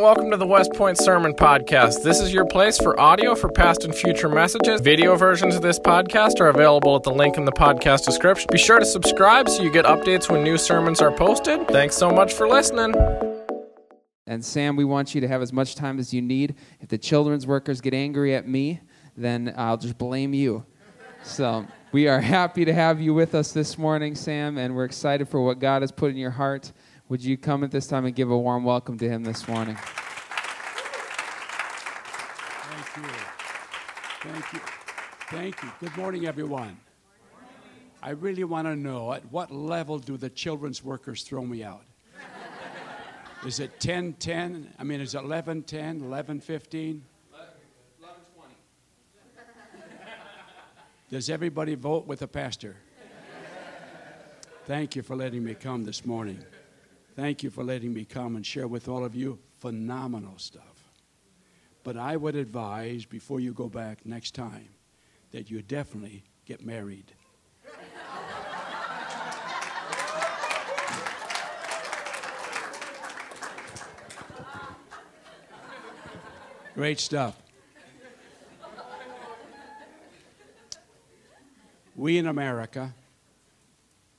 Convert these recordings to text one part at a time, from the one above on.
Welcome to the Westpointe Sermon Podcast. This is your place for audio for past and future messages. Video versions of this podcast are available at the link in the podcast description. Be sure to subscribe so you get updates when new sermons are posted. Thanks so much for listening. And Sam, we want you to have as much time as you need. If the children's workers get angry at me, then I'll just blame you. So we are happy to have you with us this morning, Sam, and we're excited for what God has put in your heart. Would you come at this time and give a warm welcome to him this morning? Thank you. Thank you. Thank you. Good morning, everyone. I really want to know at what level do the children's workers throw me out? Is it 10 10? I mean, is it 11 10, 11 15? 11 20. Does everybody vote with the pastor? Thank you for letting me come this morning. Thank you for letting me come and share with all of you phenomenal stuff. But I would advise before you go back next time that you definitely get married. Great stuff. We in America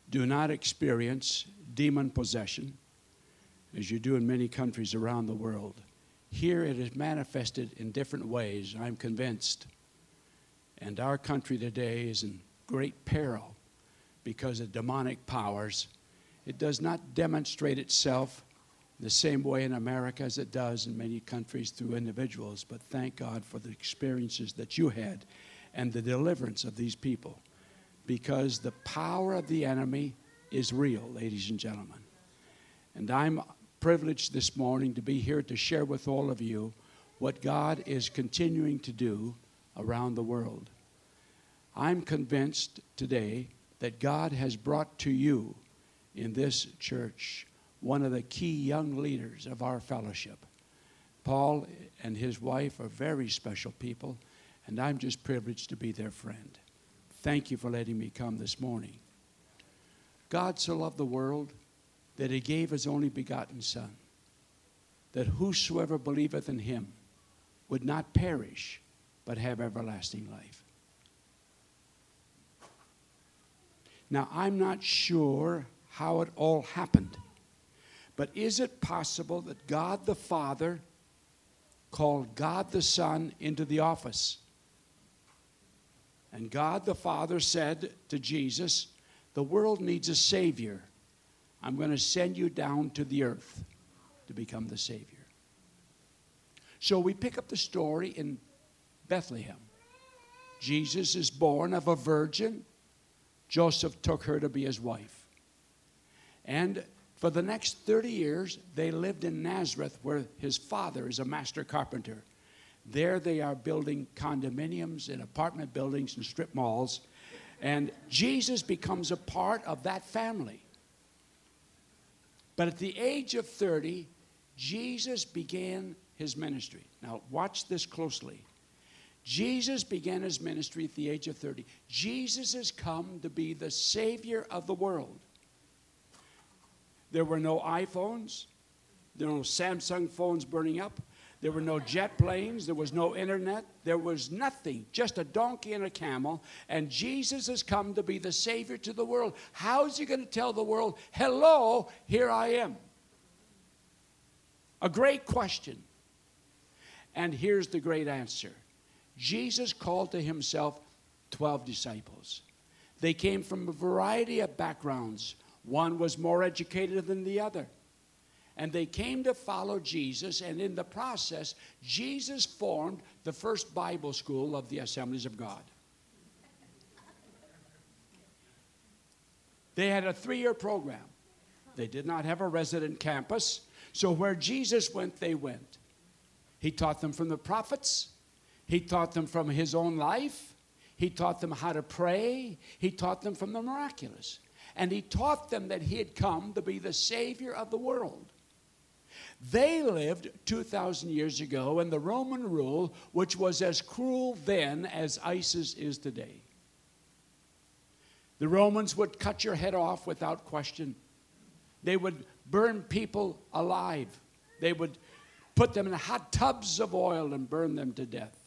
do not experience demon possession as you do in many countries around the world. Here it is manifested in different ways, I'm convinced. And our country today is in great peril because of demonic powers. It does not demonstrate itself the same way in America as it does in many countries through individuals, but thank God for the experiences that you had and the deliverance of these people because the power of the enemy is real, ladies and gentlemen. And I'm privileged this morning to be here to share with all of you what God is continuing to do around the world. I'm convinced today that God has brought to you in this church one of the key young leaders of our fellowship. Paul and his wife are very special people, and I'm just privileged to be their friend. Thank you for letting me come this morning. God so loved the world that he gave his only begotten Son, that whosoever believeth in him would not perish, but have everlasting life. Now, I'm not sure how it all happened, but is it possible that God the Father called God the Son into the office? And God the Father said to Jesus, The world needs a Savior. I'm going to send you down to the earth to become the Savior. So we pick up the story in Bethlehem. Jesus is born of a virgin. Joseph took her to be his wife. And for the next 30 years, they lived in Nazareth, where his father is a master carpenter. There they are building condominiums and apartment buildings and strip malls. And Jesus becomes a part of that family. But at the age of 30, Jesus began his ministry. Now, watch this closely. Jesus began his ministry at the age of 30. Jesus has come to be the Savior of the world. There were no iPhones, there were no Samsung phones burning up, there were no jet planes, there was no internet, there was nothing, just a donkey and a camel. And Jesus has come to be the Savior to the world. How is he going to tell the world, hello, here I am? A great question. And here's the great answer Jesus called to himself 12 disciples. They came from a variety of backgrounds. One was more educated than the other. And they came to follow Jesus, and in the process, Jesus formed the first Bible school of the Assemblies of God. They had a three year program. They did not have a resident campus, so where Jesus went, they went. He taught them from the prophets, he taught them from his own life, he taught them how to pray, he taught them from the miraculous. And he taught them that he had come to be the Savior of the world. They lived 2,000 years ago in the Roman rule, which was as cruel then as ISIS is today. The Romans would cut your head off without question. They would burn people alive. They would put them in hot tubs of oil and burn them to death,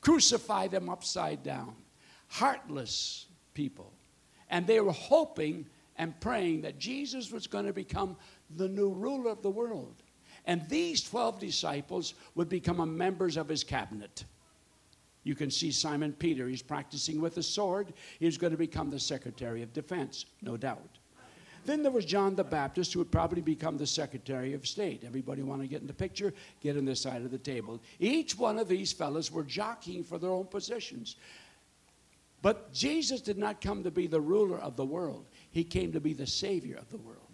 crucify them upside down. Heartless people. And they were hoping and praying that Jesus was going to become the new ruler of the world. And these 12 disciples would become members of his cabinet. You can see Simon Peter, he's practicing with a sword. He's going to become the Secretary of Defense, no doubt. Then there was John the Baptist, who would probably become the Secretary of State. Everybody want to get in the picture? Get on this side of the table. Each one of these fellows were jockeying for their own positions. But Jesus did not come to be the ruler of the world, he came to be the Savior of the world.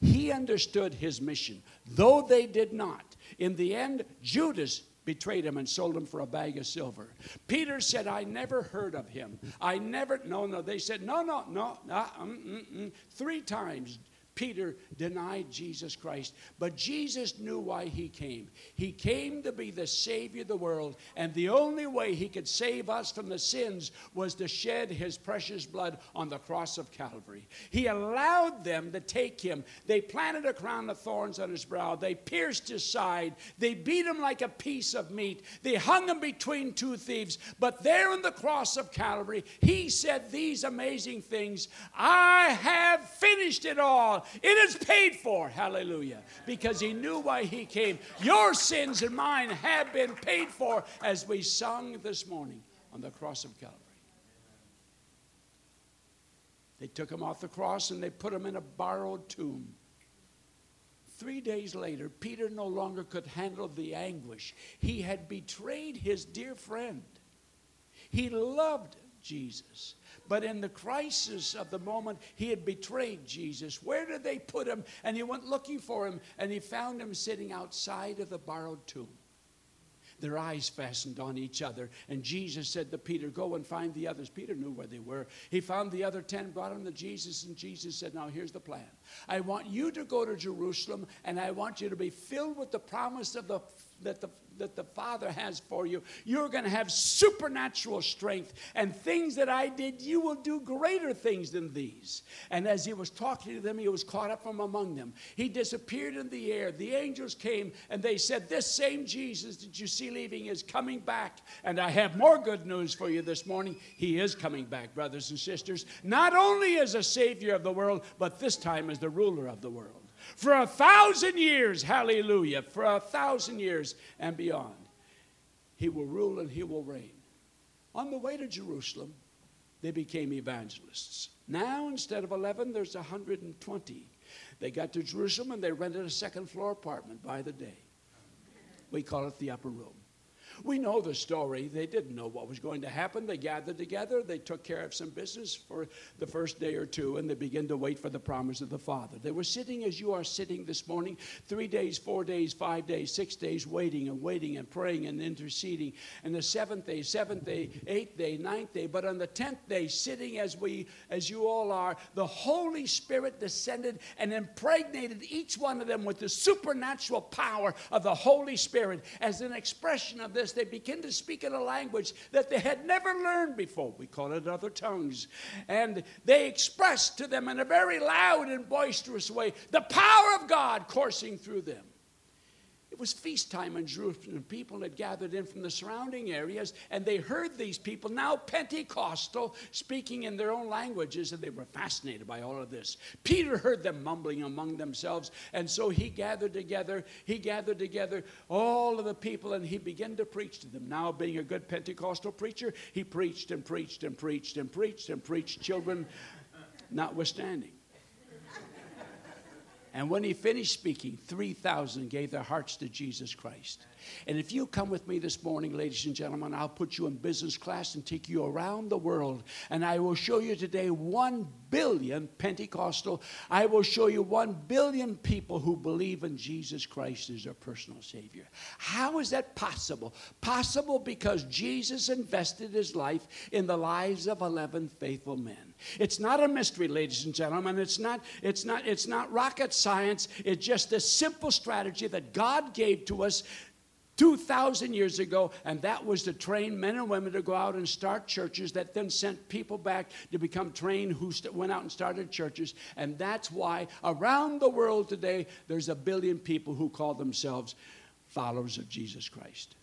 He understood his mission, though they did not. In the end, Judas betrayed him and sold him for a bag of silver. Peter said, I never heard of him. I never, no, no. They said, no, no, no, no mm, mm, mm. Three times Peter denied Jesus Christ. But Jesus knew why he came. He came to be the Savior of the world, and the only way he could save us from the sins was to shed his precious blood on the cross of Calvary. He allowed them to take him. They planted a crown of thorns on his brow, they pierced his side, they beat him like a piece of meat, they hung him between two thieves. But there on the cross of Calvary, he said these amazing things I have finished it all. It is paid for. Hallelujah. Because he knew why he came. Your sins and mine have been paid for as we sung this morning on the cross of Calvary. They took him off the cross and they put him in a borrowed tomb. Three days later, Peter no longer could handle the anguish. He had betrayed his dear friend. He loved Jesus. But in the crisis of the moment, he had betrayed Jesus. Where did they put him? And he went looking for him, and he found him sitting outside of the borrowed tomb. Their eyes fastened on each other. And Jesus said to Peter, Go and find the others. Peter knew where they were. He found the other ten, brought them to Jesus, and Jesus said, Now here's the plan. I want you to go to Jerusalem, and I want you to be filled with the promise of the that the that the Father has for you. You're going to have supernatural strength, and things that I did, you will do greater things than these. And as he was talking to them, he was caught up from among them. He disappeared in the air. The angels came and they said, This same Jesus that you see leaving is coming back. And I have more good news for you this morning. He is coming back, brothers and sisters, not only as a Savior of the world, but this time as the ruler of the world for a thousand years, hallelujah, for a thousand years and beyond. He will rule and he will reign. On the way to Jerusalem, they became evangelists. Now, instead of 11, there's 120. They got to Jerusalem and they rented a second floor apartment by the day. We call it the upper room. We know the story. They didn't know what was going to happen. They gathered together, they took care of some business for the first day or two, and they began to wait for the promise of the Father. They were sitting as you are sitting this morning, three days, four days, five days, six days, waiting and waiting and praying and interceding. And the seventh day, seventh day, eighth day, ninth day, but on the tenth day, sitting as we, as you all are, the Holy Spirit descended and impregnated each one of them with the supernatural power of the Holy Spirit as an expression of this this, they begin to speak in a language that they had never learned before. We call it other tongues. And they expressed to them in a very loud and boisterous way the power of God coursing through them. It was feast time in Jerusalem. People had gathered in from the surrounding areas, and they heard these people, now Pentecostal, speaking in their own languages, and they were fascinated by all of this. Peter heard them mumbling among themselves, and so he gathered together, he gathered together all of the people, and he began to preach to them. Now, being a good Pentecostal preacher, he preached and preached and preached and preached and preached, children notwithstanding. And when he finished speaking, 3,000 gave their hearts to Jesus Christ. And if you come with me this morning, ladies and gentlemen, I'll put you in business class and take you around the world. And I will show you today 1 billion Pentecostal. I will show you 1 billion people who believe in Jesus Christ as their personal Savior. How is that possible? Possible because Jesus invested his life in the lives of 11 faithful men. It's not a mystery, ladies and gentlemen. It's not, it's not, it's not rocket science. It's just a simple strategy that God gave to us 2,000 years ago, and that was to train men and women to go out and start churches that then sent people back to become trained who st- went out and started churches. And that's why around the world today, there's a billion people who call themselves followers of Jesus Christ.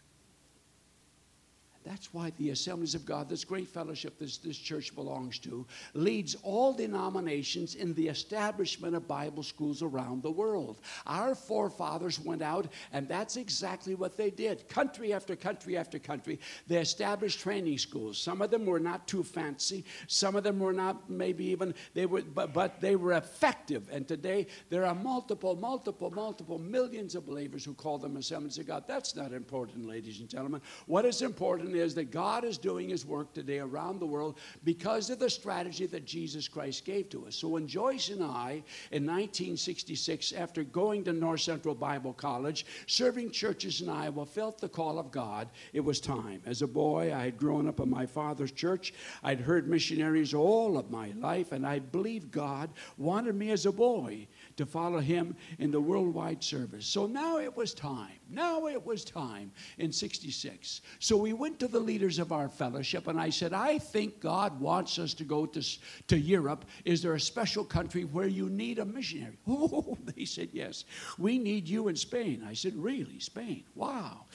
That's why the Assemblies of God, this great fellowship this, this church belongs to, leads all denominations in the establishment of Bible schools around the world. Our forefathers went out, and that's exactly what they did. Country after country after country, they established training schools. Some of them were not too fancy, some of them were not maybe even, they were, but, but they were effective. And today, there are multiple, multiple, multiple millions of believers who call them Assemblies of God. That's not important, ladies and gentlemen. What is important is that God is doing his work today around the world because of the strategy that Jesus Christ gave to us. So when Joyce and I, in 1966, after going to North Central Bible College, serving churches in Iowa, felt the call of God, it was time. As a boy, I had grown up in my father's church. I'd heard missionaries all of my life, and I believed God wanted me as a boy to follow him in the worldwide service. So now it was time. Now it was time in 66. So we went to the leaders of our fellowship and I said, I think God wants us to go to, to Europe. Is there a special country where you need a missionary? Oh, they said, yes. We need you in Spain. I said, really? Spain? Wow.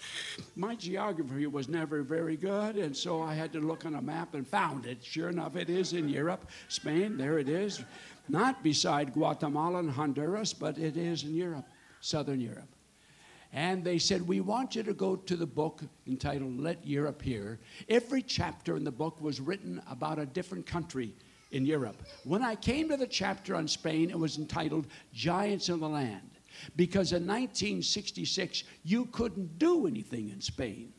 My geography was never very good, and so I had to look on a map and found it. Sure enough, it is in Europe. Spain, there it is. Not beside Guatemala and Honduras, but it is in Europe, southern Europe. And they said, We want you to go to the book entitled Let Europe Hear. Every chapter in the book was written about a different country in Europe. When I came to the chapter on Spain, it was entitled Giants of the Land. Because in 1966, you couldn't do anything in Spain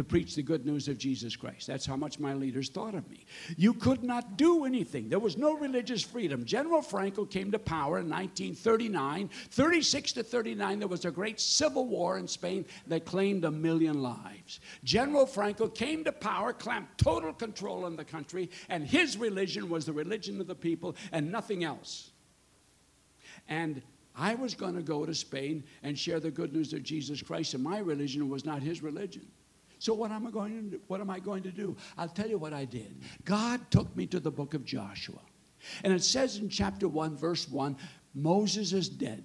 to preach the good news of Jesus Christ. That's how much my leaders thought of me. You could not do anything, there was no religious freedom. General Franco came to power in 1939. 36 to 39, there was a great civil war in Spain that claimed a million lives. General Franco came to power, clamped total control on the country, and his religion was the religion of the people and nothing else. And I was going to go to Spain and share the good news of Jesus Christ, and my religion was not his religion. So what am I going to do? What am I going to do? I'll tell you what I did. God took me to the book of Joshua. And it says in chapter 1 verse 1, Moses is dead.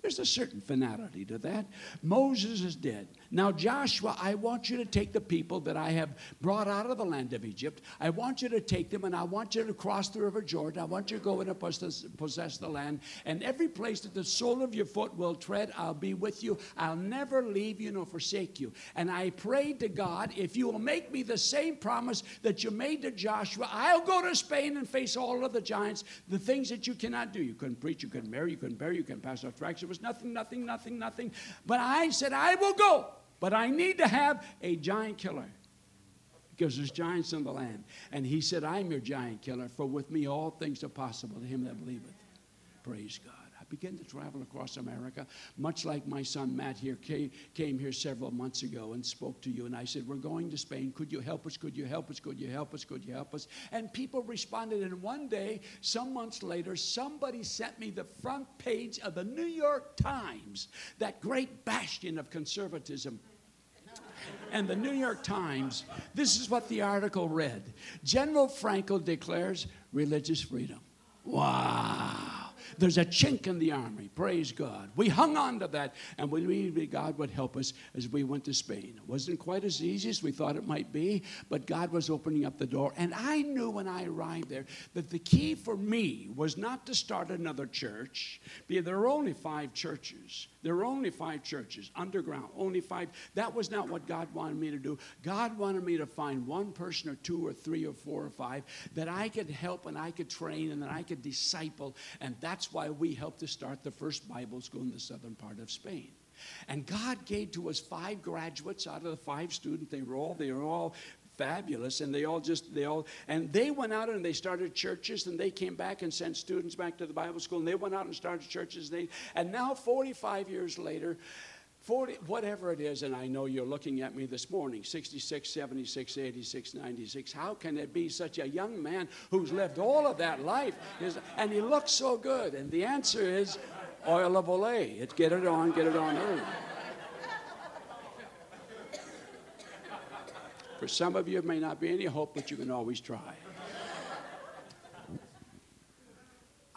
There's a certain finality to that. Moses is dead. Now, Joshua, I want you to take the people that I have brought out of the land of Egypt. I want you to take them and I want you to cross the river Jordan. I want you to go and possess, the land. And every place that the sole of your foot will tread, I'll be with you. I'll never leave you nor forsake you. And I prayed to God, if you will make me the same promise that you made to Joshua, I'll go to Spain and face all of the giants, the things that you cannot do. You couldn't preach, you couldn't marry, you couldn't bear, you couldn't pass off tracts. It was nothing, nothing, nothing, nothing. But I said, I will go. But I need to have a giant killer because there's giants in the land. And he said, I'm your giant killer, for with me all things are possible to him that believeth. Praise God. I began to travel across America, much like my son Matt here came, came here several months ago and spoke to you. And I said, We're going to Spain. Could you help us? Could you help us? Could you help us? Could you help us? And people responded. And one day, some months later, somebody sent me the front page of the New York Times, that great bastion of conservatism and the New York Times, this is what the article read General Franco declares religious freedom. Wow. There's a chink in the army. Praise God. We hung on to that, and we believed God would help us as we went to Spain. It wasn't quite as easy as we thought it might be, but God was opening up the door. And I knew when I arrived there that the key for me was not to start another church. Be there were only five churches. There were only five churches, underground, only five. That was not what God wanted me to do. God wanted me to find one person or two or three or four or five that I could help and I could train and that I could disciple. And that's why we helped to start the first Bible school in the southern part of Spain. And God gave to us five graduates out of the five students. They were all, they were all fabulous and they all just they all and they went out and they started churches and they came back and sent students back to the bible school and they went out and started churches. They and now 45 years later 40 whatever it is and i know you're looking at me this morning 66 76 86 96 how can it be such a young man who's lived all of that life and he looks so good? And the answer is oil of olay. It's get it on get it on. Early For some of you, it may not be any hope, but you can always try.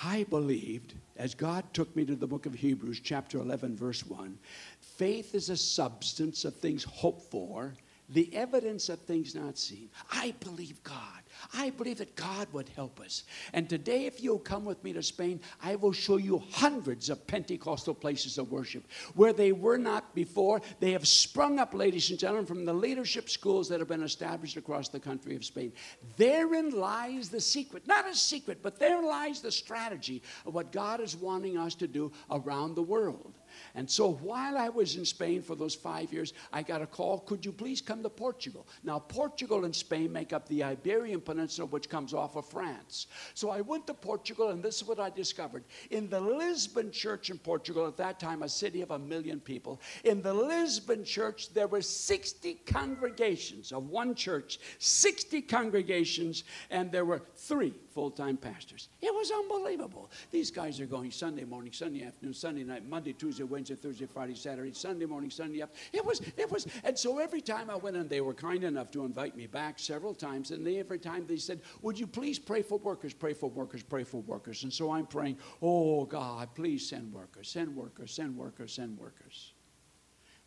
I believed, as God took me to the book of Hebrews, chapter 11, verse 1, Faith is a substance of things hoped for, the evidence of things not seen. I believe God. I believe that God would help us. And today, if you'll come with me to Spain, I will show you hundreds of Pentecostal places of worship where they were not before. They have sprung up, ladies and gentlemen, from the leadership schools that have been established across the country of Spain. Therein lies the secret. Not a secret, but therein lies the strategy of what God is wanting us to do around the world. And so while I was in Spain for those five years, I got a call, could you please come to Portugal? Now, Portugal and Spain make up the Iberian Peninsula, which comes off of France. So I went to Portugal, and this is what I discovered. In the Lisbon church in Portugal, at that time a city of a million people, in the Lisbon church, there were 60 congregations of one church, 60 congregations, and there were three full time pastors. It was unbelievable. These guys are going Sunday morning, Sunday afternoon, Sunday night, Monday, Tuesday, Wednesday, Thursday, Friday, Saturday, Sunday morning, Sunday afternoon. It was, it was, and so every time I went in, they were kind enough to invite me back several times, and they, every time they said, Would you please pray for workers, pray for workers, pray for workers? And so I'm praying, Oh God, please send workers, send workers, send workers, send workers.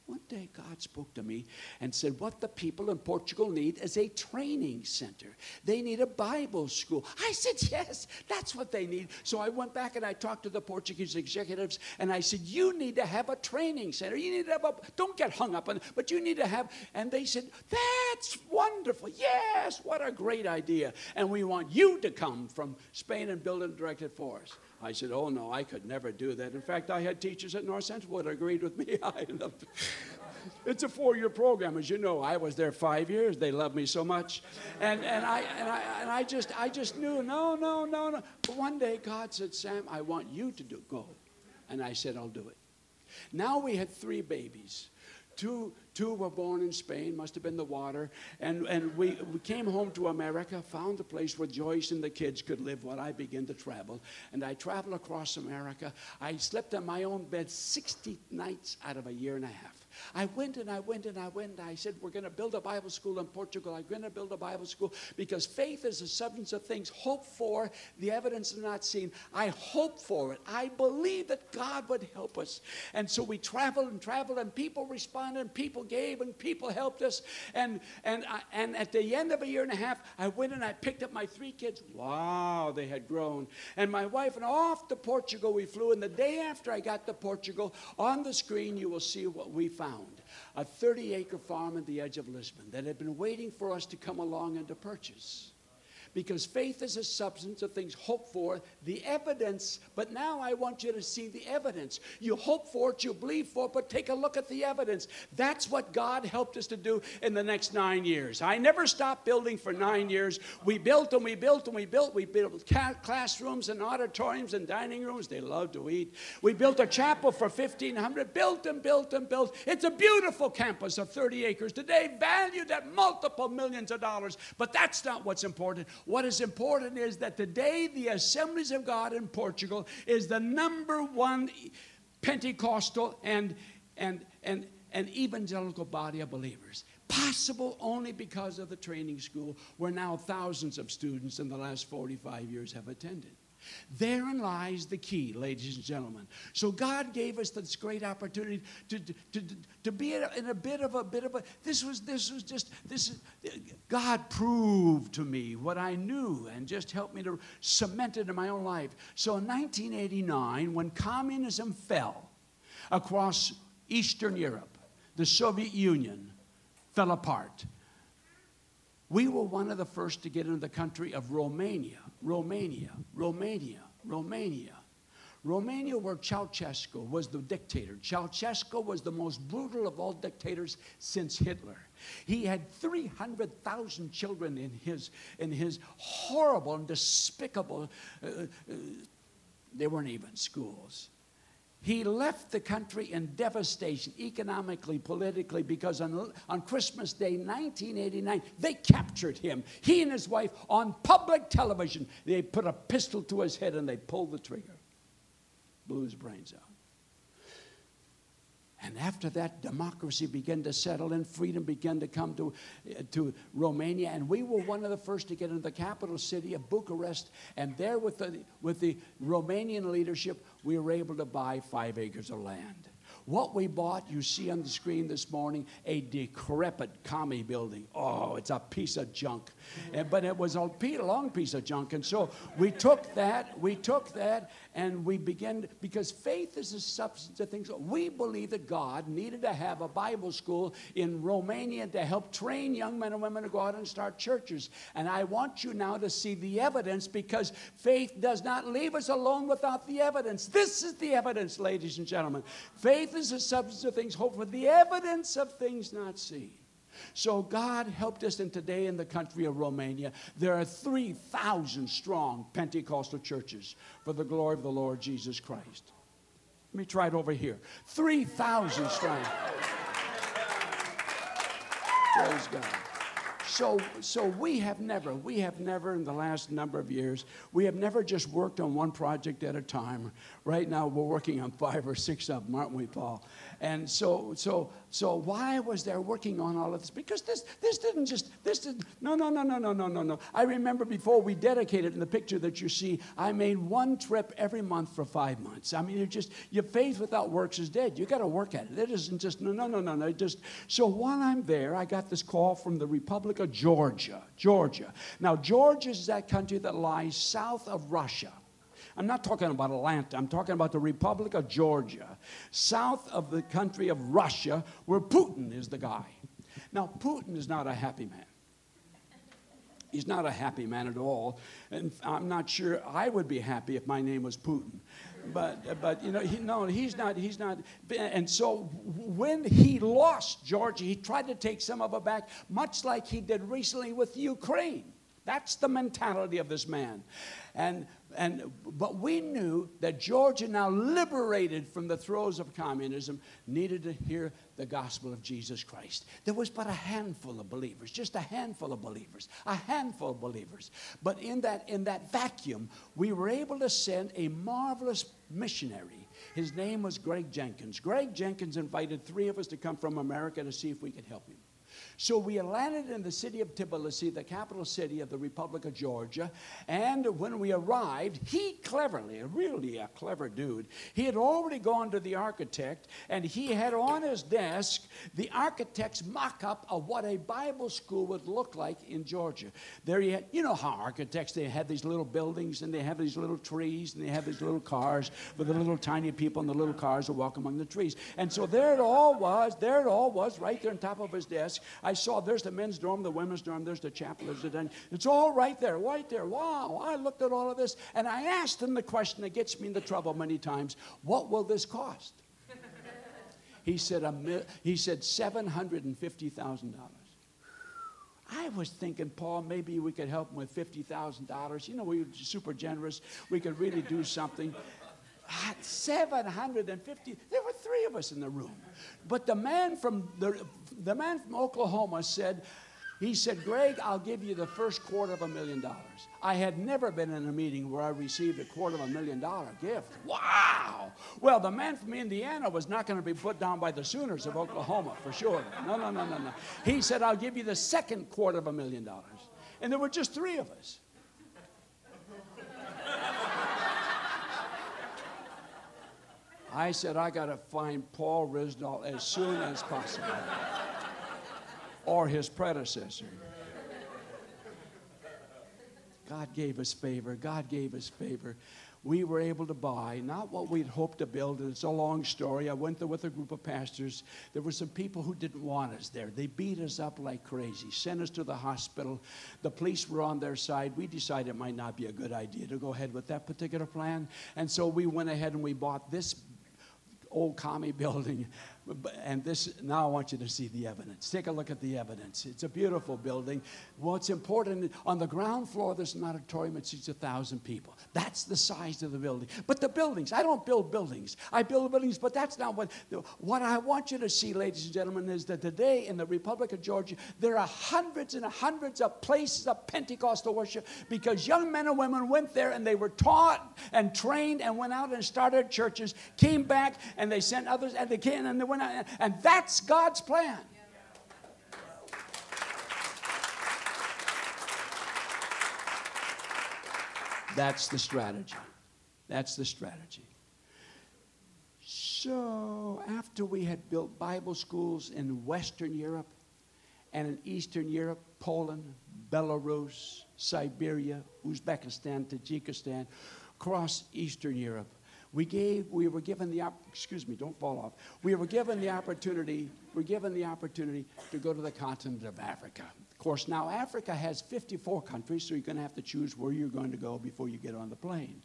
One day, God spoke to me and said, What the people in Portugal need is a training center. They need a Bible school. I said, Yes, that's what they need. So I went back and I talked to the Portuguese executives and I said, You need to have a training center. You need to have a, don't get hung up on it, but you need to have, and they said, That's wonderful. Yes, what a great idea. And we want you to come from Spain and build and direct it for us. I said, Oh, no, I could never do that. In fact, I had teachers at North Central that agreed with me. it's a four year program, as you know. I was there five years. They loved me so much. And, and, I, and, I, and I, just, I just knew, no, no, no, no. But one day God said, Sam, I want you to do, go. And I said, I'll do it. Now we had three babies. Two, two were born in Spain, must have been the water. And, and we, we came home to America, found a place where Joyce and the kids could live while I began to travel. And I traveled across America. I slept on my own bed 60 nights out of a year and a half. I went and I went and I went. And I said, We're going to build a Bible school in Portugal. I'm going to build a Bible school because faith is the substance of things hoped for, the evidence is not seen. I hope for it. I believe that God would help us. And so we traveled and traveled, and people responded, and people gave, and people helped us. And, and, I, and at the end of a year and a half, I went and I picked up my three kids. Wow, they had grown. And my wife, and off to Portugal we flew. And the day after I got to Portugal, on the screen, you will see what we found a 30 acre farm at the edge of Lisbon that had been waiting for us to come along and to purchase because faith is a substance of things hoped for, the evidence. But now I want you to see the evidence. You hope for it, you believe for it, but take a look at the evidence. That's what God helped us to do in the next nine years. I never stopped building for nine years. We built and we built and we built. We built classrooms and auditoriums and dining rooms. They love to eat. We built a chapel for 1,500, built and built and built. It's a beautiful campus of 30 acres today, valued at multiple millions of dollars. But that's not what's important. What is important is that today the Assemblies of God in Portugal is the number one Pentecostal and, and, and, and evangelical body of believers. Possible only because of the training school where now thousands of students in the last 45 years have attended. Therein lies the key, ladies and gentlemen. So God gave us this great opportunity to, to, to, to be in a bit of a bit of a this was this was just this is God proved to me what I knew and just helped me to cement it in my own life. So in 1989, when communism fell across Eastern Europe, the Soviet Union fell apart. We were one of the first to get into the country of Romania. Romania, Romania, Romania. Romania, where Ceausescu was the dictator. Ceausescu was the most brutal of all dictators since Hitler. He had 300,000 children in his, in his horrible and despicable, uh, uh, they weren't even schools. He left the country in devastation, economically, politically, because on, on Christmas Day 1989, they captured him. He and his wife on public television. They put a pistol to his head and they pulled the trigger, blew his brains out. And after that, democracy began to settle and freedom began to come to, eh, to Romania. And we were one of the first to get into the capital city of Bucharest. And there, with the, with the Romanian leadership, we were able to buy five acres of land. What we bought, you see on the screen this morning, a decrepit commie building. Oh, it's a piece of junk. And, but it was a long piece of junk. And so we took that, we took that, and we began, because faith is a substance of things. We believe that God needed to have a Bible school in Romania to help train young men and women to go out and start churches. And I want you now to see the evidence because faith does not leave us alone without the evidence. This is the evidence, ladies and gentlemen. Faith is the substance of things hoped for, the evidence of things not seen. So God helped us, and today in the country of Romania, there are 3,000 strong Pentecostal churches for the glory of the Lord Jesus Christ. Let me try it over here 3,000 strong. Praise God. So, so we have never, we have never in the last number of years, we have never just worked on one project at a time. Right now, we're working on five or six of them, aren't we, Paul? And so, so, so why was there working on all of this? Because this, this didn't just, this did no, no, no, no, no, no, no, no. I remember before we dedicated in the picture that you see, I made one trip every month for five months. I mean, you just, your faith without works is dead. You got to work at it. It isn't just, no, no, no, no, no. Just, so while I'm there, I got this call from the Republic of Georgia, Georgia. Now, Georgia is that country that lies south of Russia. I'm not talking about Atlanta, I'm talking about the Republic of Georgia, south of the country of Russia, where Putin is the guy. Now, Putin is not a happy man. He's not a happy man at all. And I'm not sure I would be happy if my name was Putin. But, but you know, he, no, he's not, he's not. And so when he lost Georgia, he tried to take some of it back, much like he did recently with Ukraine. That's the mentality of this man. And, and, but we knew that Georgia, now liberated from the throes of communism, needed to hear the gospel of Jesus Christ. There was but a handful of believers, just a handful of believers, a handful of believers. But in that, in that vacuum, we were able to send a marvelous missionary. His name was Greg Jenkins. Greg Jenkins invited three of us to come from America to see if we could help him. So we landed in the city of Tbilisi, the capital city of the Republic of Georgia. And when we arrived, he cleverly, really a clever dude, he had already gone to the architect and he had on his desk the architect's mock up of what a Bible school would look like in Georgia. There he had, you know how architects, they have these little buildings and they have these little trees and they have these little cars with the little tiny people in the little cars that walk among the trees. And so there it all was, there it all was, right there on top of his desk. I saw there's the men's dorm, the women's dorm, there's the chapel, there's the den. It's all right there, right there. Wow. I looked at all of this and I asked him the question that gets me into trouble many times what will this cost? he said, a he said $750,000. I was thinking, Paul, maybe we could help him with $50,000. You know, we were super generous. We could really do something. At 750 there were three of us in the room but the man from the, the man from oklahoma said he said greg i'll give you the first quarter of a million dollars. I had never been in a meeting where i received a quarter of a million dollar gift. Wow! Well the man from indiana was not going to be put down by the sooners of oklahoma for sure. No no no no no. He said i'll give you the second quarter of a million dollars. And there were just three of us I said, I got to find Paul Risdall as soon as possible, or his predecessor. God gave us favor. God gave us favor. We were able to buy not what we'd hoped to build. It's a long story. I went there with a group of pastors. There were some people who didn't want us there. They beat us up like crazy, sent us to the hospital. The police were on their side. We decided it might not be a good idea to go ahead with that particular plan. And so we went ahead and we bought this old commie building and this, now I want you to see the evidence. Take a look at the evidence. It's a beautiful building. What's important, on the ground floor, there's an auditorium that seats a thousand people. That's the size of the building. But the buildings, I don't build buildings. I build buildings, but that's not what, what I want you to see, ladies and gentlemen, is that today in the Republic of Georgia, there are hundreds and hundreds of places of Pentecostal worship because young men and women went there and they were taught and trained and went out and started churches, came back and they sent others and they came and they went and that's God's plan. That's the strategy. That's the strategy. So, after we had built Bible schools in Western Europe and in Eastern Europe, Poland, Belarus, Siberia, Uzbekistan, Tajikistan, across Eastern Europe, we gave we were given the op- excuse me don't fall off. We were given the opportunity we're given the opportunity to go to the continent of africa. Of course now africa has 54 countries so you're going to have to choose where you're going to go before you get on the plane.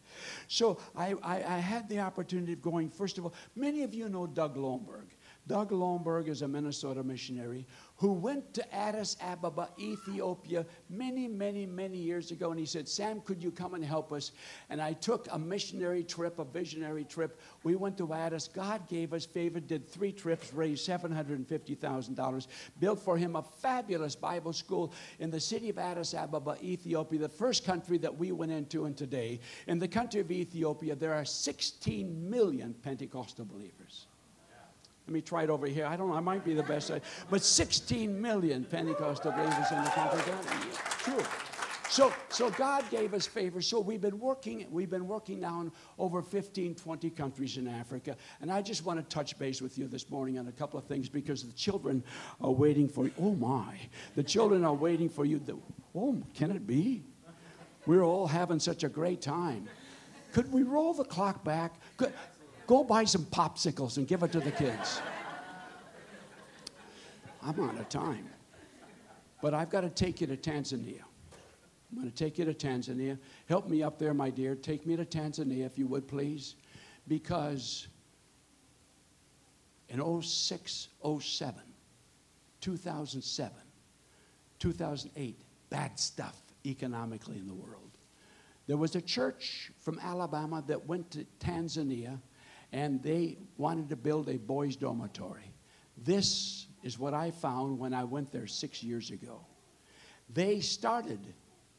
So I, I, I had the opportunity of going first of all many of you know doug lohnberg Doug Lohnberg is a Minnesota missionary who went to Addis Ababa, Ethiopia, many, many, many years ago. And he said, Sam, could you come and help us? And I took a missionary trip, a visionary trip. We went to Addis. God gave us favor, did three trips, raised $750,000, built for him a fabulous Bible school in the city of Addis Ababa, Ethiopia, the first country that we went into. And today, in the country of Ethiopia, there are 16 million Pentecostal believers. Let me try it over here. I don't know. I might be the best. But 16 million Pentecostal believers in the country. True. So, so God gave us favor. So we've been working. We've been working now in over 15, 20 countries in Africa. And I just want to touch base with you this morning on a couple of things because the children are waiting for you. Oh my! The children are waiting for you. The, oh, can it be? We're all having such a great time. Could we roll the clock back? Could, Go buy some popsicles and give it to the kids. I'm out of time. But I've got to take you to Tanzania. I'm going to take you to Tanzania. Help me up there, my dear. Take me to Tanzania, if you would, please. Because in 06, 07, 2007, 2008, bad stuff economically in the world. There was a church from Alabama that went to Tanzania and they wanted to build a boys' dormitory. This is what I found when I went there six years ago. They started,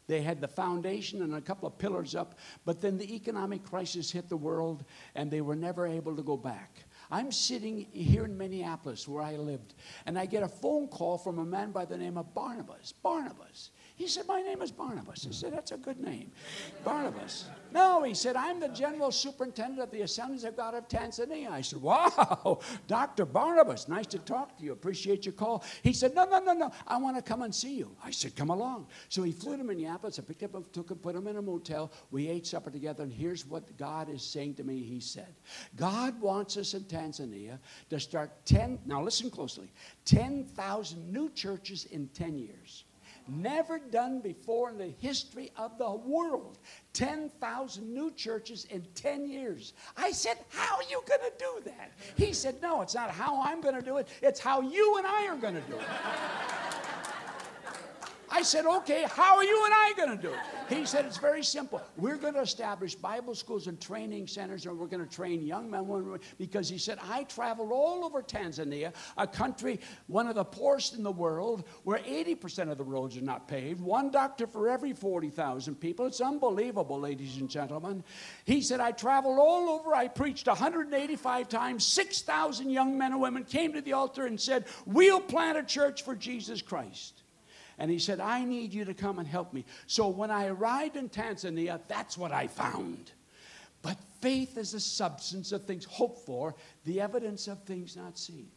they had the foundation and a couple of pillars up, but then the economic crisis hit the world and they were never able to go back. I'm sitting here in Minneapolis where I lived, and I get a phone call from a man by the name of Barnabas. Barnabas. He said, My name is Barnabas. I said, That's a good name. Barnabas. No, he said, I'm the general superintendent of the Assemblies of God of Tanzania. I said, Wow, Dr. Barnabas, nice to talk to you. Appreciate your call. He said, No, no, no, no. I want to come and see you. I said, Come along. So he flew to Minneapolis. I picked up him, took him, put him in a motel. We ate supper together, and here's what God is saying to me. He said, God wants us in Tanzania to start 10, now listen closely, 10,000 new churches in 10 years never done before in the history of the world. 10,000 new churches in 10 years. I said, How are you going to do that? He said, No, it's not how I'm going to do it, it's how you and I are going to do it. I said, okay, how are you and I going to do it? He said, it's very simple. We're going to establish Bible schools and training centers, and we're going to train young men, because he said, I traveled all over Tanzania, a country, one of the poorest in the world, where 80% of the roads are not paved, one doctor for every 40,000 people. It's unbelievable, ladies and gentlemen. He said, I traveled all over, I preached 185 times, 6,000 young men and women came to the altar and said, We'll plant a church for Jesus Christ. And he said, I need you to come and help me. So when I arrived in Tanzania, that's what I found. But faith is the substance of things hoped for, the evidence of things not seen.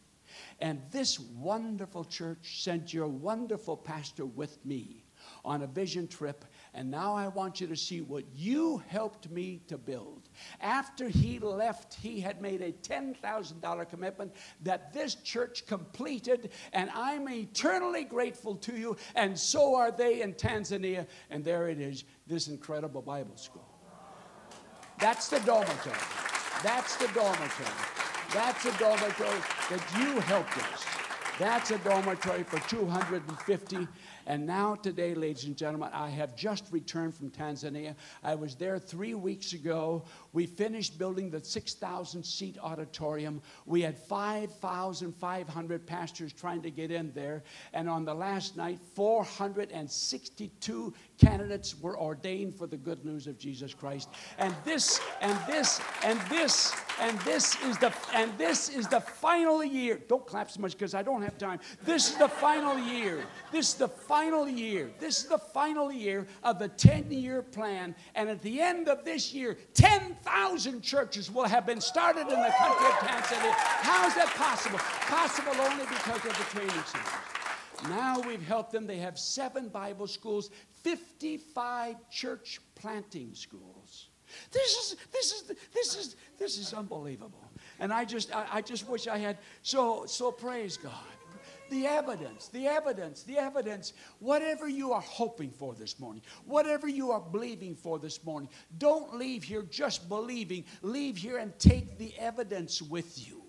And this wonderful church sent your wonderful pastor with me on a vision trip and now I want you to see what you helped me to build. After he left, he had made a $10,000 commitment that this church completed, and I'm eternally grateful to you, and so are they in Tanzania. And there it is, this incredible Bible school. That's the dormitory. That's the dormitory. That's a dormitory that you helped us. That's a dormitory for 250 and now, today, ladies and gentlemen, I have just returned from Tanzania. I was there three weeks ago. We finished building the 6,000 seat auditorium. We had 5,500 pastors trying to get in there. And on the last night, 462 candidates were ordained for the good news of Jesus Christ. And this, and this, and this, and this is the and this is the final year. Don't clap so much because I don't have time. This is the final year. This is the final year. This is the final year of the 10 year plan. And at the end of this year, 10,000 churches will have been started in the country of Tanzania. How is that possible? Possible only because of the training centers. Now we've helped them. They have seven Bible schools, 55 church planting schools. This is, this is, this is, this is unbelievable. And I just, I, I just wish I had, so, so praise God. The evidence, the evidence, the evidence. Whatever you are hoping for this morning, whatever you are believing for this morning, don't leave here just believing. Leave here and take the evidence with you.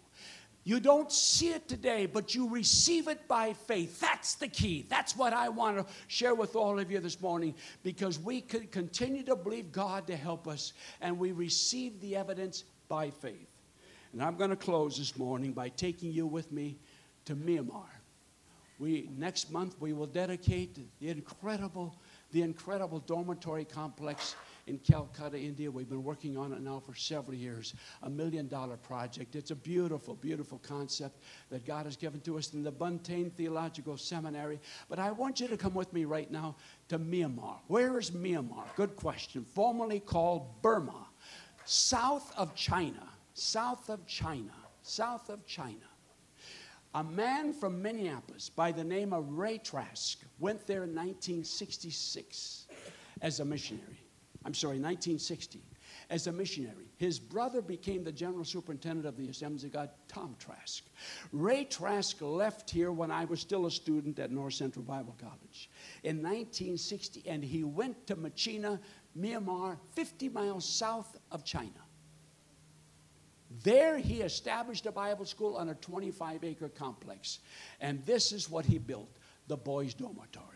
You don't see it today, but you receive it by faith. That's the key. That's what I want to share with all of you this morning because we could continue to believe God to help us and we receive the evidence by faith. And I'm going to close this morning by taking you with me to Myanmar. We next month we will dedicate the incredible the incredible dormitory complex in Calcutta, India. We've been working on it now for several years. A million dollar project. It's a beautiful, beautiful concept that God has given to us in the Buntain Theological Seminary. But I want you to come with me right now to Myanmar. Where is Myanmar? Good question. Formerly called Burma, south of China. South of China. South of China. A man from Minneapolis by the name of Ray Trask went there in 1966 as a missionary. I'm sorry, 1960, as a missionary. His brother became the general superintendent of the Assemblies of God, Tom Trask. Ray Trask left here when I was still a student at North Central Bible College in 1960, and he went to Myitkyina, Myanmar, 50 miles south of China. There, he established a Bible school on a 25 acre complex. And this is what he built the boys' dormitory.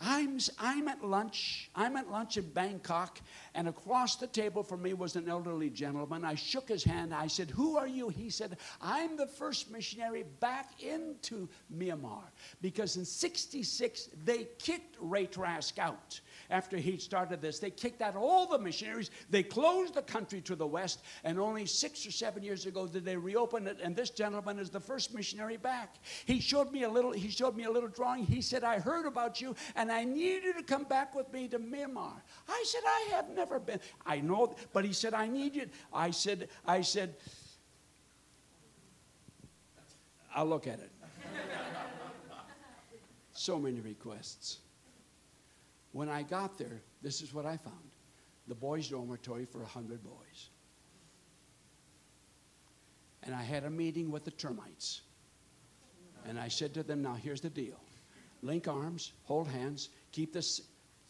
I'm, I'm at lunch. I'm at lunch in Bangkok, and across the table from me was an elderly gentleman. I shook his hand. I said, Who are you? He said, I'm the first missionary back into Myanmar because in 66 they kicked Ray Trask out after he started this. They kicked out all the missionaries. They closed the country to the west, and only six or seven years ago did they reopen it. And this gentleman is the first missionary back. He showed me a little. He showed me a little drawing. He said, "I heard about you, and I need you to come back with me to Myanmar." I said, "I have never been. I know, but he said, I need you." I said, "I said." I'll look at it. so many requests. When I got there, this is what I found the boys' dormitory for 100 boys. And I had a meeting with the termites. And I said to them, now here's the deal link arms, hold hands, keep this,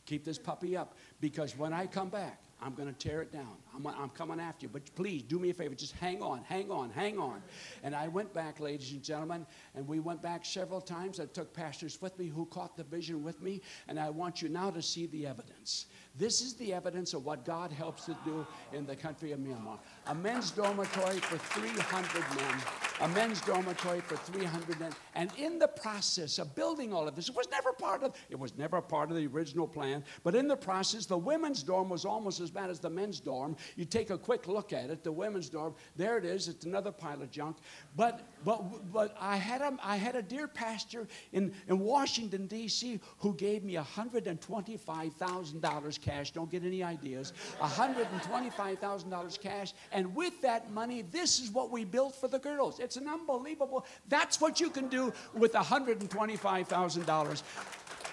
keep this puppy up. Because when I come back, I'm going to tear it down. I'm, I'm, coming after you. But please do me a favor. Just hang on, hang on, hang on. And I went back, ladies and gentlemen, and we went back several times. I took pastors with me who caught the vision with me. And I want you now to see the evidence. This is the evidence of what God helps to do in the country of Myanmar. A men's dormitory for 300 men. A men's dormitory for 300 men. And in the process of building all of this, it was never part of it was never part of the original plan. But in the process, the women's dorm was almost as bad as the men's dorm. You take a quick look at it, the women's dorm. There it is. It's another pile of junk. But but but I had a I had a dear pastor in in Washington D.C. who gave me 125 thousand dollars cash. Don't get any ideas. $125,000 cash. And with that money, this is what we built for the girls. It's an unbelievable. That's what you can do with $125,000.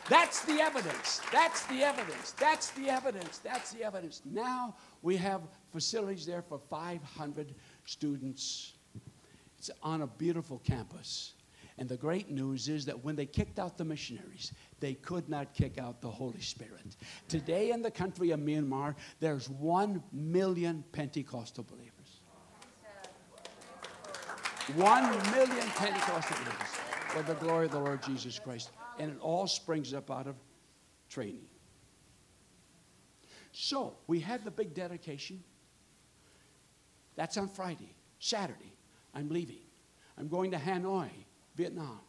That's the evidence. That's the evidence. That's the evidence. That's the evidence. Now we have facilities there for 500 students. It's on a beautiful campus. And the great news is that when they kicked out the missionaries, they could not kick out the Holy Spirit. Today in the country of Myanmar, there's one million Pentecostal believers. One million Pentecostal believers for the glory of the Lord Jesus Christ. And it all springs up out of training. So we had the big dedication. That's on Friday. Saturday, I'm leaving. I'm going to Hanoi, Vietnam.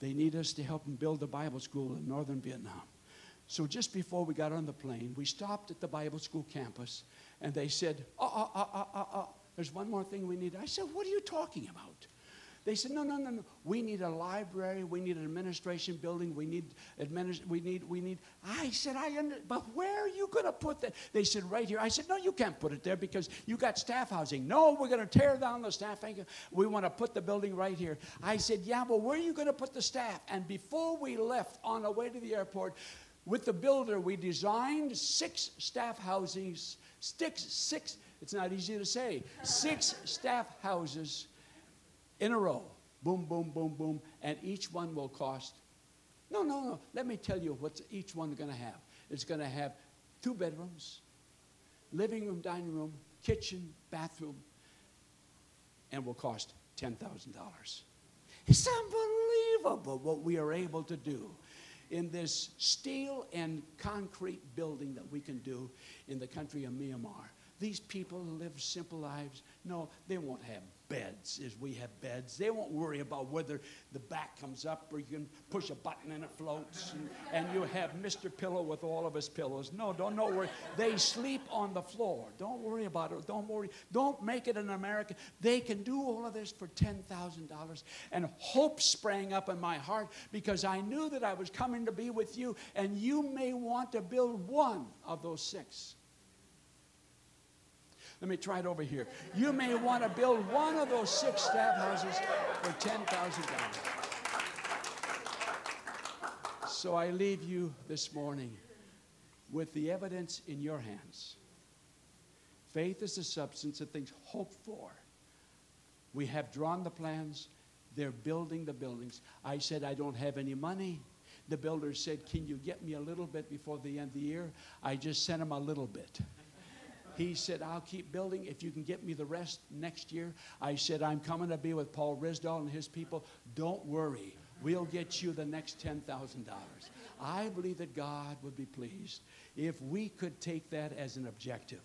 They need us to help them build a Bible school in northern Vietnam. So just before we got on the plane, we stopped at the Bible school campus and they said, uh, uh, uh, uh, uh, uh, there's one more thing we need. I said, what are you talking about? They said, no, no, no, no. We need a library. We need an administration building. We need administ- We need. We need. I said, I under. But where are you going to put that? They said, right here. I said, no, you can't put it there because you got staff housing. No, we're going to tear down the staff. We want to put the building right here. I said, yeah, but where are you going to put the staff? And before we left on the way to the airport, with the builder, we designed six staff housings. Six, six. It's not easy to say. Six staff houses in a row. Boom, boom, boom, boom. And each one will cost. No, no, no. Let me tell you what each one going to have. It's going to have two bedrooms, living room, dining room, kitchen, bathroom, and will cost $10,000. It's unbelievable what we are able to do in this steel and concrete building that we can do in the country of Myanmar. These people live simple lives. No, they won't have beds as we have beds. They won't worry about whether the back comes up or you can push a button and it floats and, and you have Mr. Pillow with all of his pillows. No, don't no worry. They sleep on the floor. Don't worry about it. Don't worry. Don't make it an American. They can do all of this for $10,000. And hope sprang up in my heart because I knew that I was coming to be with you and you may want to build one of those six. Let me try it over here. You may want to build one of those six staff houses for $10,000. So I leave you this morning with the evidence in your hands. Faith is the substance of things hoped for. We have drawn the plans. They're building the buildings. I said, I don't have any money. The builder said, Can you get me a little bit before the end of the year? I just sent him a little bit. He said, I'll keep building if you can get me the rest next year. I said, I'm coming to be with Paul Risdall and his people. Don't worry. We'll get you the next $10,000. I believe that God would be pleased if we could take that as an objective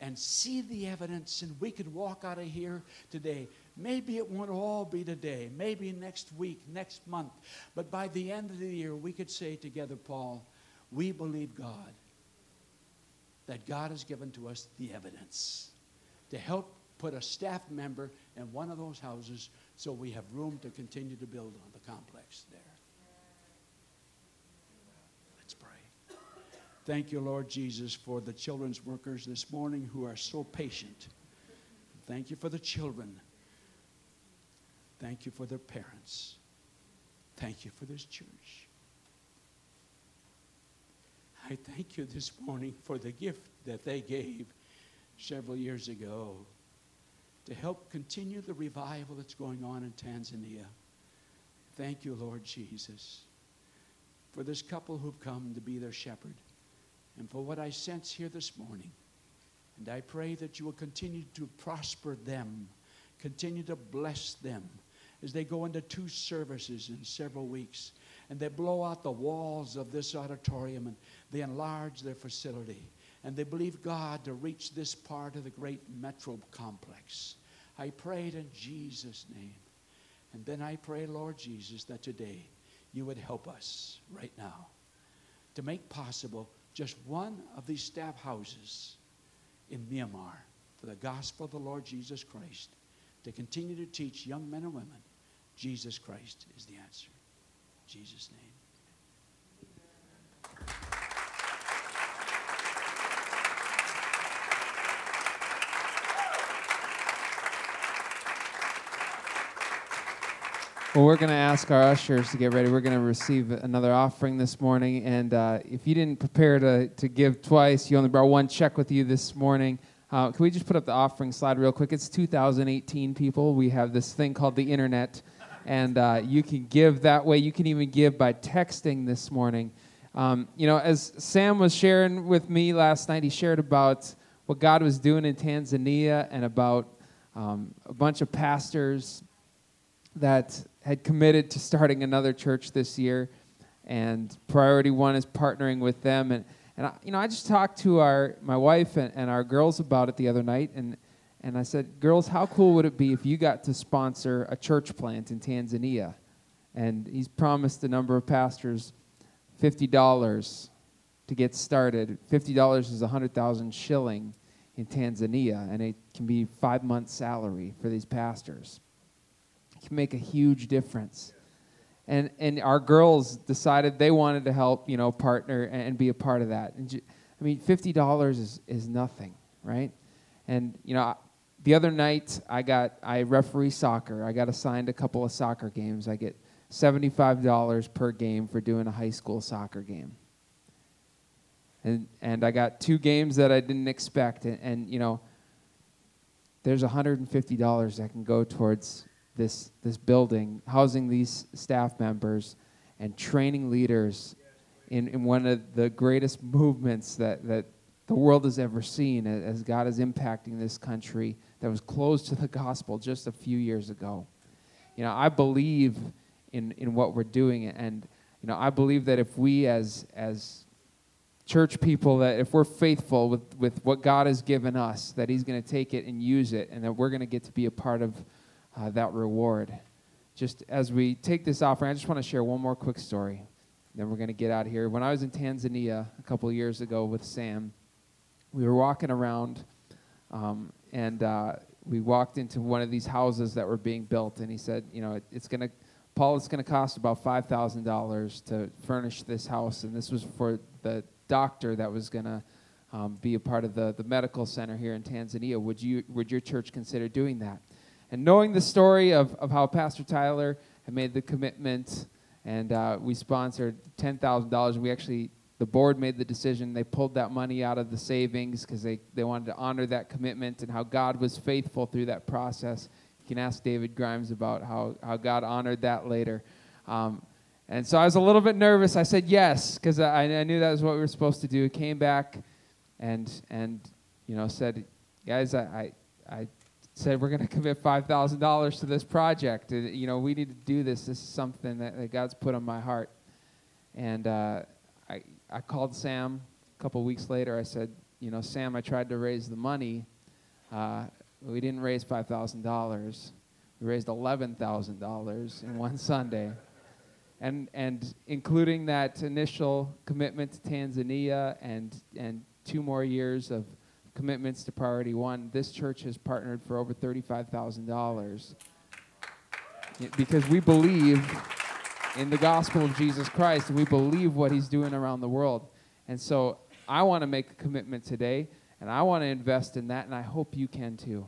and see the evidence and we could walk out of here today. Maybe it won't all be today, maybe next week, next month, but by the end of the year, we could say together, Paul, we believe God that God has given to us the evidence to help put a staff member in one of those houses so we have room to continue to build on the complex there. Let's pray. Thank you, Lord Jesus, for the children's workers this morning who are so patient. Thank you for the children. Thank you for their parents. Thank you for this church. I thank you this morning for the gift that they gave several years ago to help continue the revival that's going on in Tanzania. Thank you, Lord Jesus, for this couple who've come to be their shepherd and for what I sense here this morning. And I pray that you will continue to prosper them, continue to bless them as they go into two services in several weeks and they blow out the walls of this auditorium and they enlarge their facility. And they believe God to reach this part of the great metro complex. I prayed in Jesus' name. And then I pray, Lord Jesus, that today you would help us right now to make possible just one of these staff houses in Myanmar for the gospel of the Lord Jesus Christ to continue to teach young men and women Jesus Christ is the answer. In Jesus' name. Well, we're going to ask our ushers to get ready. We're going to receive another offering this morning. And uh, if you didn't prepare to, to give twice, you only brought one check with you this morning. Uh, can we just put up the offering slide real quick? It's 2018 people. We have this thing called the internet, and uh, you can give that way. You can even give by texting this morning. Um, you know, as Sam was sharing with me last night, he shared about what God was doing in Tanzania and about um, a bunch of pastors that had committed to starting another church this year, and priority one is partnering with them. And, and I, you know, I just talked to our my wife and, and our girls about it the other night, and and I said, girls, how cool would it be if you got to sponsor a church plant in Tanzania? And he's promised a number of pastors fifty dollars to get started. Fifty dollars is a hundred thousand shilling in Tanzania, and it can be five months' salary for these pastors. Can make a huge difference. And, and our girls decided they wanted to help, you know, partner and, be a part of that. And I mean, $50 is, is nothing, right? And, you know, the other night I got, I referee soccer. I got assigned a couple of soccer games. I get $75 per game for doing a high school soccer game. And, and I got two games that I didn't expect. And, and you know, there's $150 that can go towards this, this building, housing these staff members, and training leaders in, in one of the greatest movements that, that the world has ever seen as God is impacting this country that was closed to the gospel just a few years ago. You know, I believe in, in what we're doing, and you know, I believe that if we as as church people that if we're faithful with, with what God has given us, that He's going to take it and use it, and that we're going to get to be a part of uh, that reward. Just as we take this offering, I just want to share one more quick story. Then we're going to get out of here. When I was in Tanzania a couple years ago with Sam, we were walking around, um, and uh, we walked into one of these houses that were being built, and he said, "You know, it, it's going to." Paul, it's going to cost about $5,000 to furnish this house, and this was for the doctor that was going to um, be a part of the, the medical center here in Tanzania. Would, you, would your church consider doing that? And knowing the story of, of how Pastor Tyler had made the commitment, and uh, we sponsored $10,000, and we actually, the board made the decision, they pulled that money out of the savings because they, they wanted to honor that commitment and how God was faithful through that process. You can ask David Grimes about how, how God honored that later. Um, and so I was a little bit nervous. I said yes because I, I knew that was what we were supposed to do. Came back and and you know said, guys, I I, I said we're going to commit five thousand dollars to this project. You know we need to do this. This is something that, that God's put on my heart. And uh, I I called Sam a couple weeks later. I said, you know, Sam, I tried to raise the money. Uh, we didn't raise five thousand dollars. We raised eleven thousand dollars in one Sunday and and including that initial commitment to Tanzania and and two more years of commitments to Priority One, this church has partnered for over thirty-five thousand dollars because we believe in the gospel of Jesus Christ we believe what He's doing around the world, and so I want to make a commitment today, and I want to invest in that, and I hope you can too.